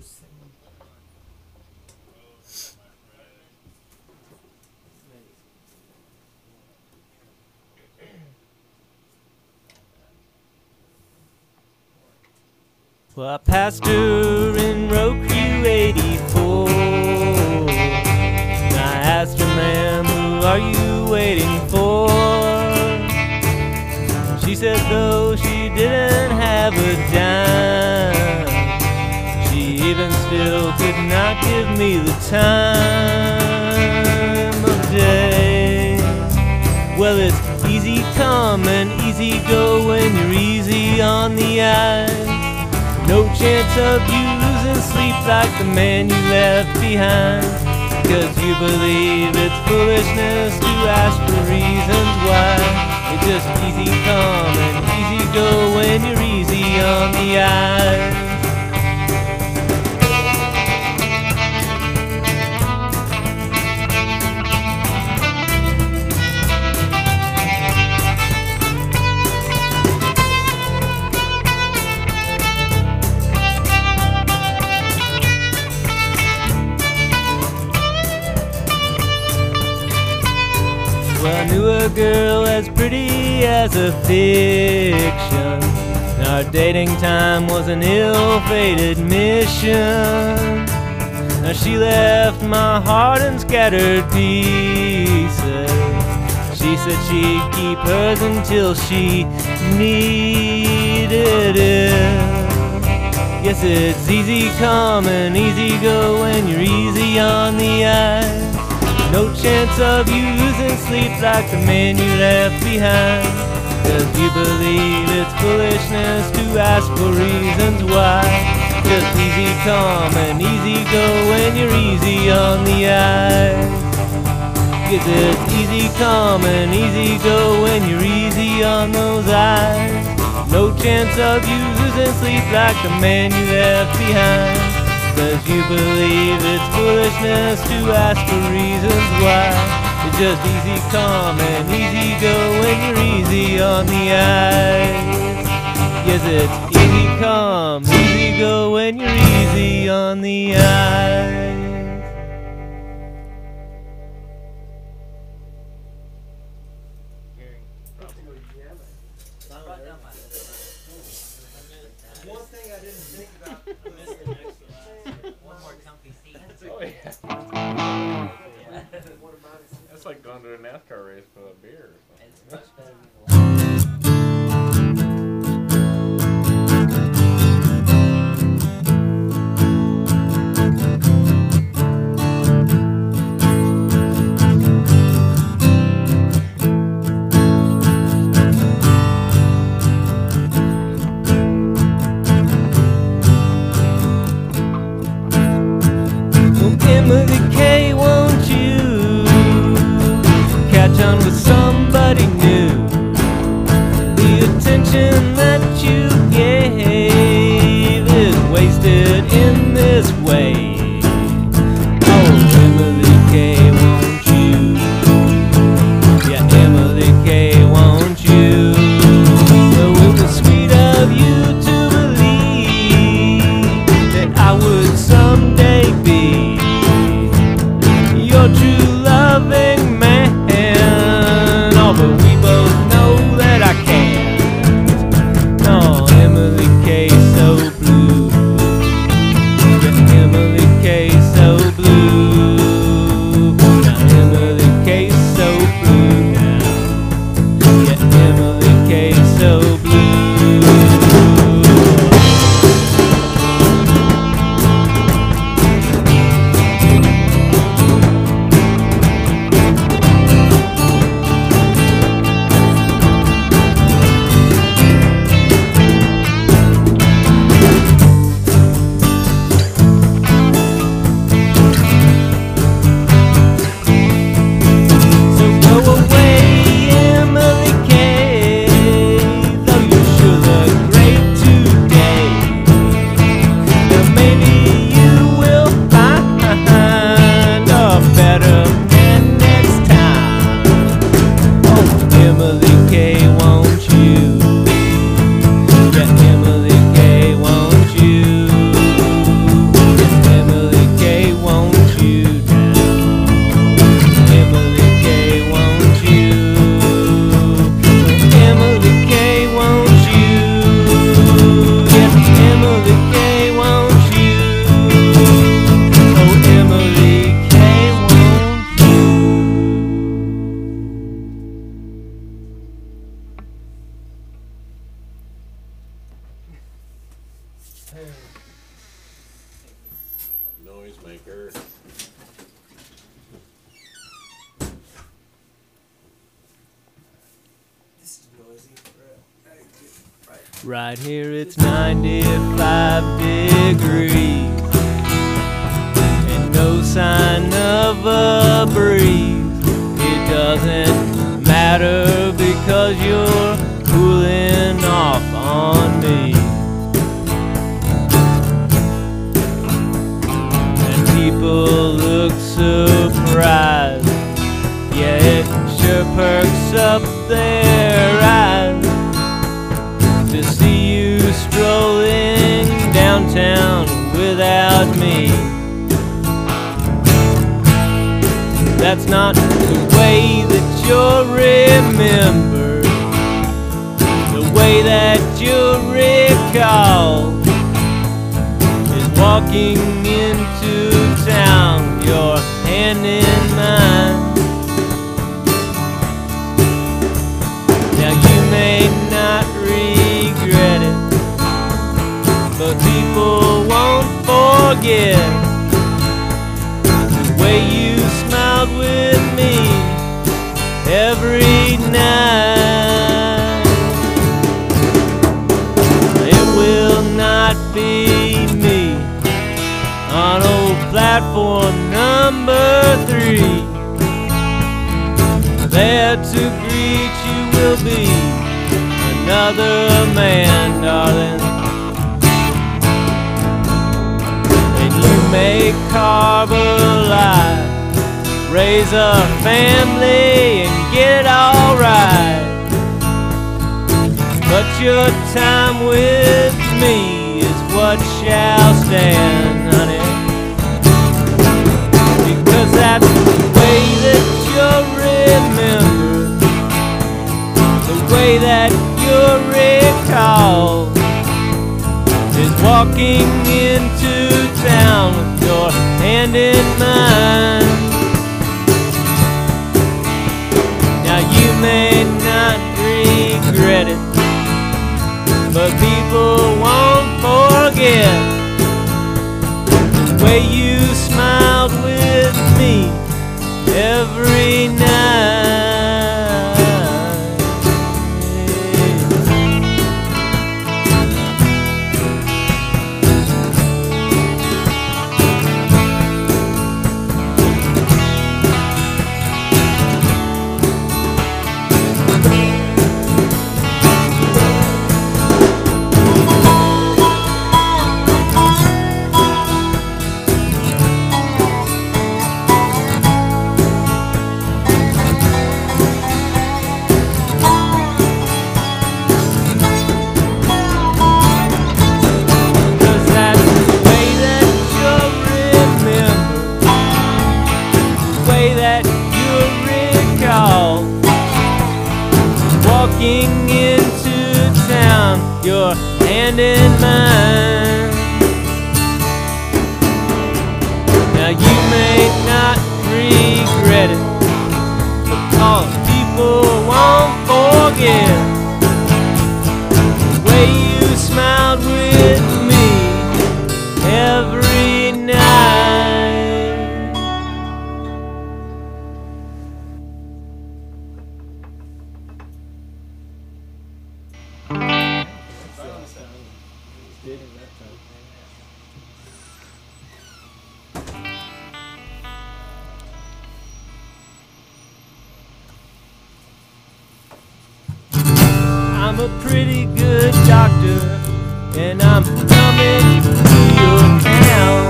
just singing. Well, I passed her in Roku 84. And I asked her, ma'am, who are you waiting for? She said, though even still could not give me the time of day. Well, it's easy come and easy go when you're easy on the eyes. No chance of you losing sleep like the man you left behind. Cause you believe it's foolishness to ask for reasons why. It's just easy come and easy go when you're easy on the eyes. Pretty as a fiction. Our dating time was an ill-fated mission. Now she left my heart in scattered pieces. She said she'd keep hers until she needed it. Yes, it's easy come and easy go when you're easy on the eyes. No chance of you losing sleep like the man you left behind. Cause you believe it's foolishness to ask for reasons why. Just easy come and easy go when you're easy on the eyes. Guess it's easy come and easy go when you're easy on those eyes. No chance of you losing sleep like the man you left behind. Cause you believe it's foolishness to ask for reasons why. It's just easy come and easy go when you're easy on the eyes. Yes, it's easy come, easy go when you're easy on the eyes. Right. Here it's 95 degrees and no sign of a breeze. It doesn't matter because you're cooling off on me. And people look surprised. Yeah, it sure perks up their without me. That's not the way that you're remembered, the way that you'll recall is walking into town, your hand in mine. Forget the way you smiled with me every night. It will not be me on old platform number three. There to greet you will be another man, darling. You may carve a life, raise a family, and get it all right. But your time with me is what shall stand, honey. Because that's the way that you're remembered, the way that you're recalled is walking into town with your hand in mine. Now you may not regret it, but people won't forget good doctor, and I'm coming to your town.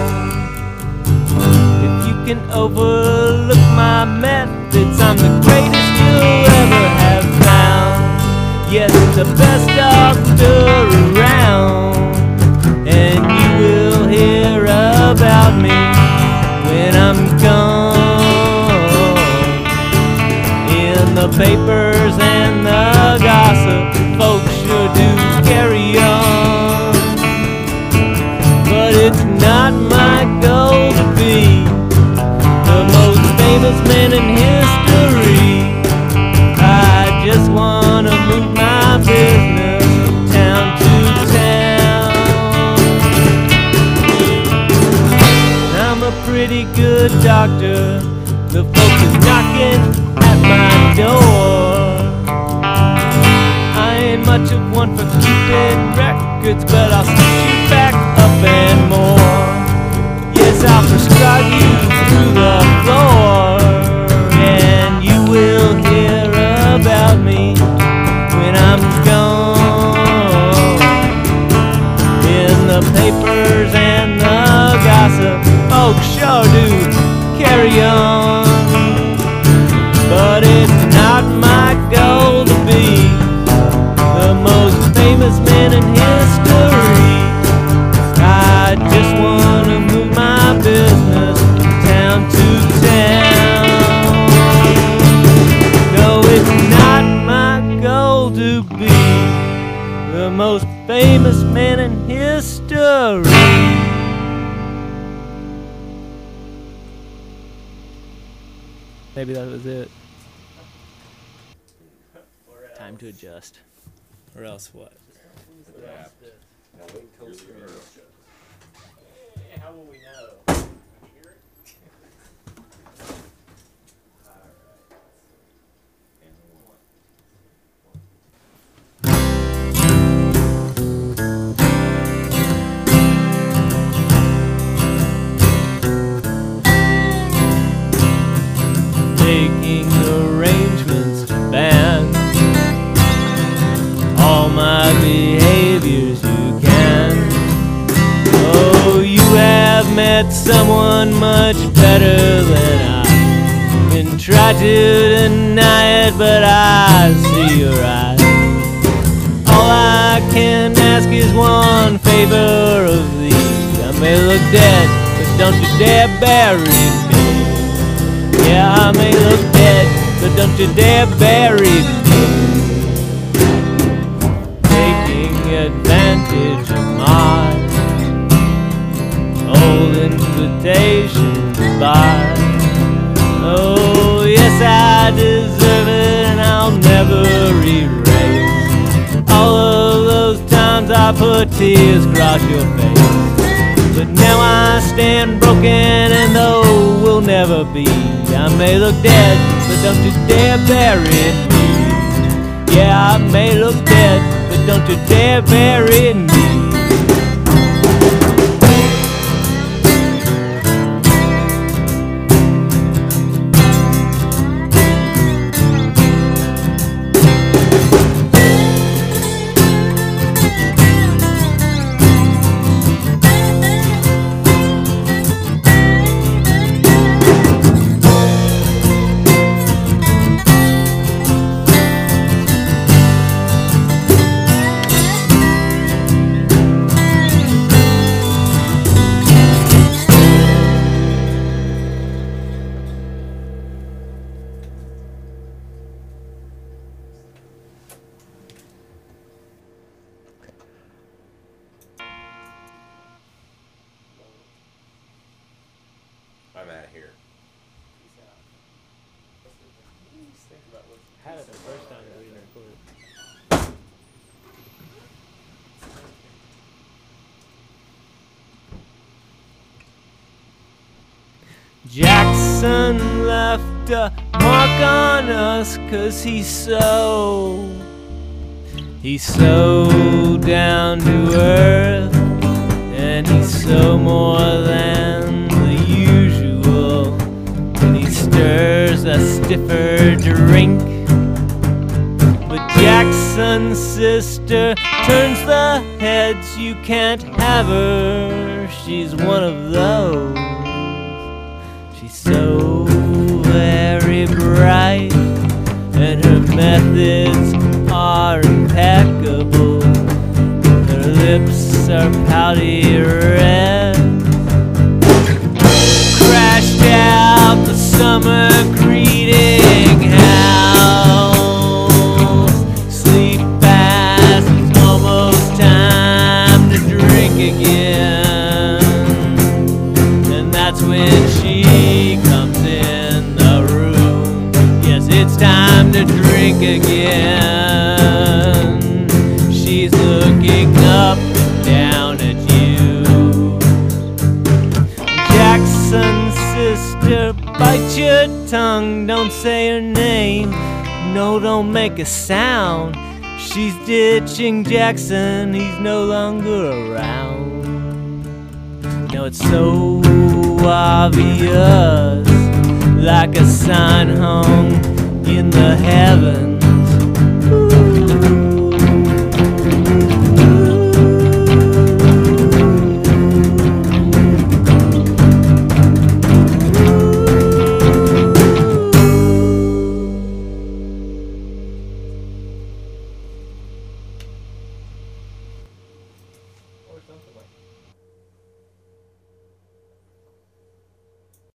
If you can overlook my methods, I'm the greatest you'll ever have found. Yes, the best doctor around, and you will hear about me when I'm gone in the papers and the gossip. Do records, but to adjust. Or else what? How met someone much better than I. Can try to deny it, but I see your eyes. All I can ask is one favor of thee. I may look dead, but don't you dare bury me. Yeah, I may look dead, but don't you dare bury me. Invitation to buy. Oh, yes, I deserve it, and I'll never erase all of those times I put tears across your face. But now I stand broken and though we'll never be I may look dead, but don't you dare bury me Yeah, I may look dead, but don't you dare bury me Jackson left a mark on us cause he's so He's so down to earth and he's so more than the usual and he stirs a stiffer drink but Jackson's sister turns the heads. You can't have her. She's one of those. She comes in the room. Yes, it's time to drink again. She's looking up and down at you. Jackson's sister, bite your tongue, don't say her name. No, don't make a sound. She's ditching Jackson, he's no longer around. Now it's so obvious, like a sign hung in the heavens.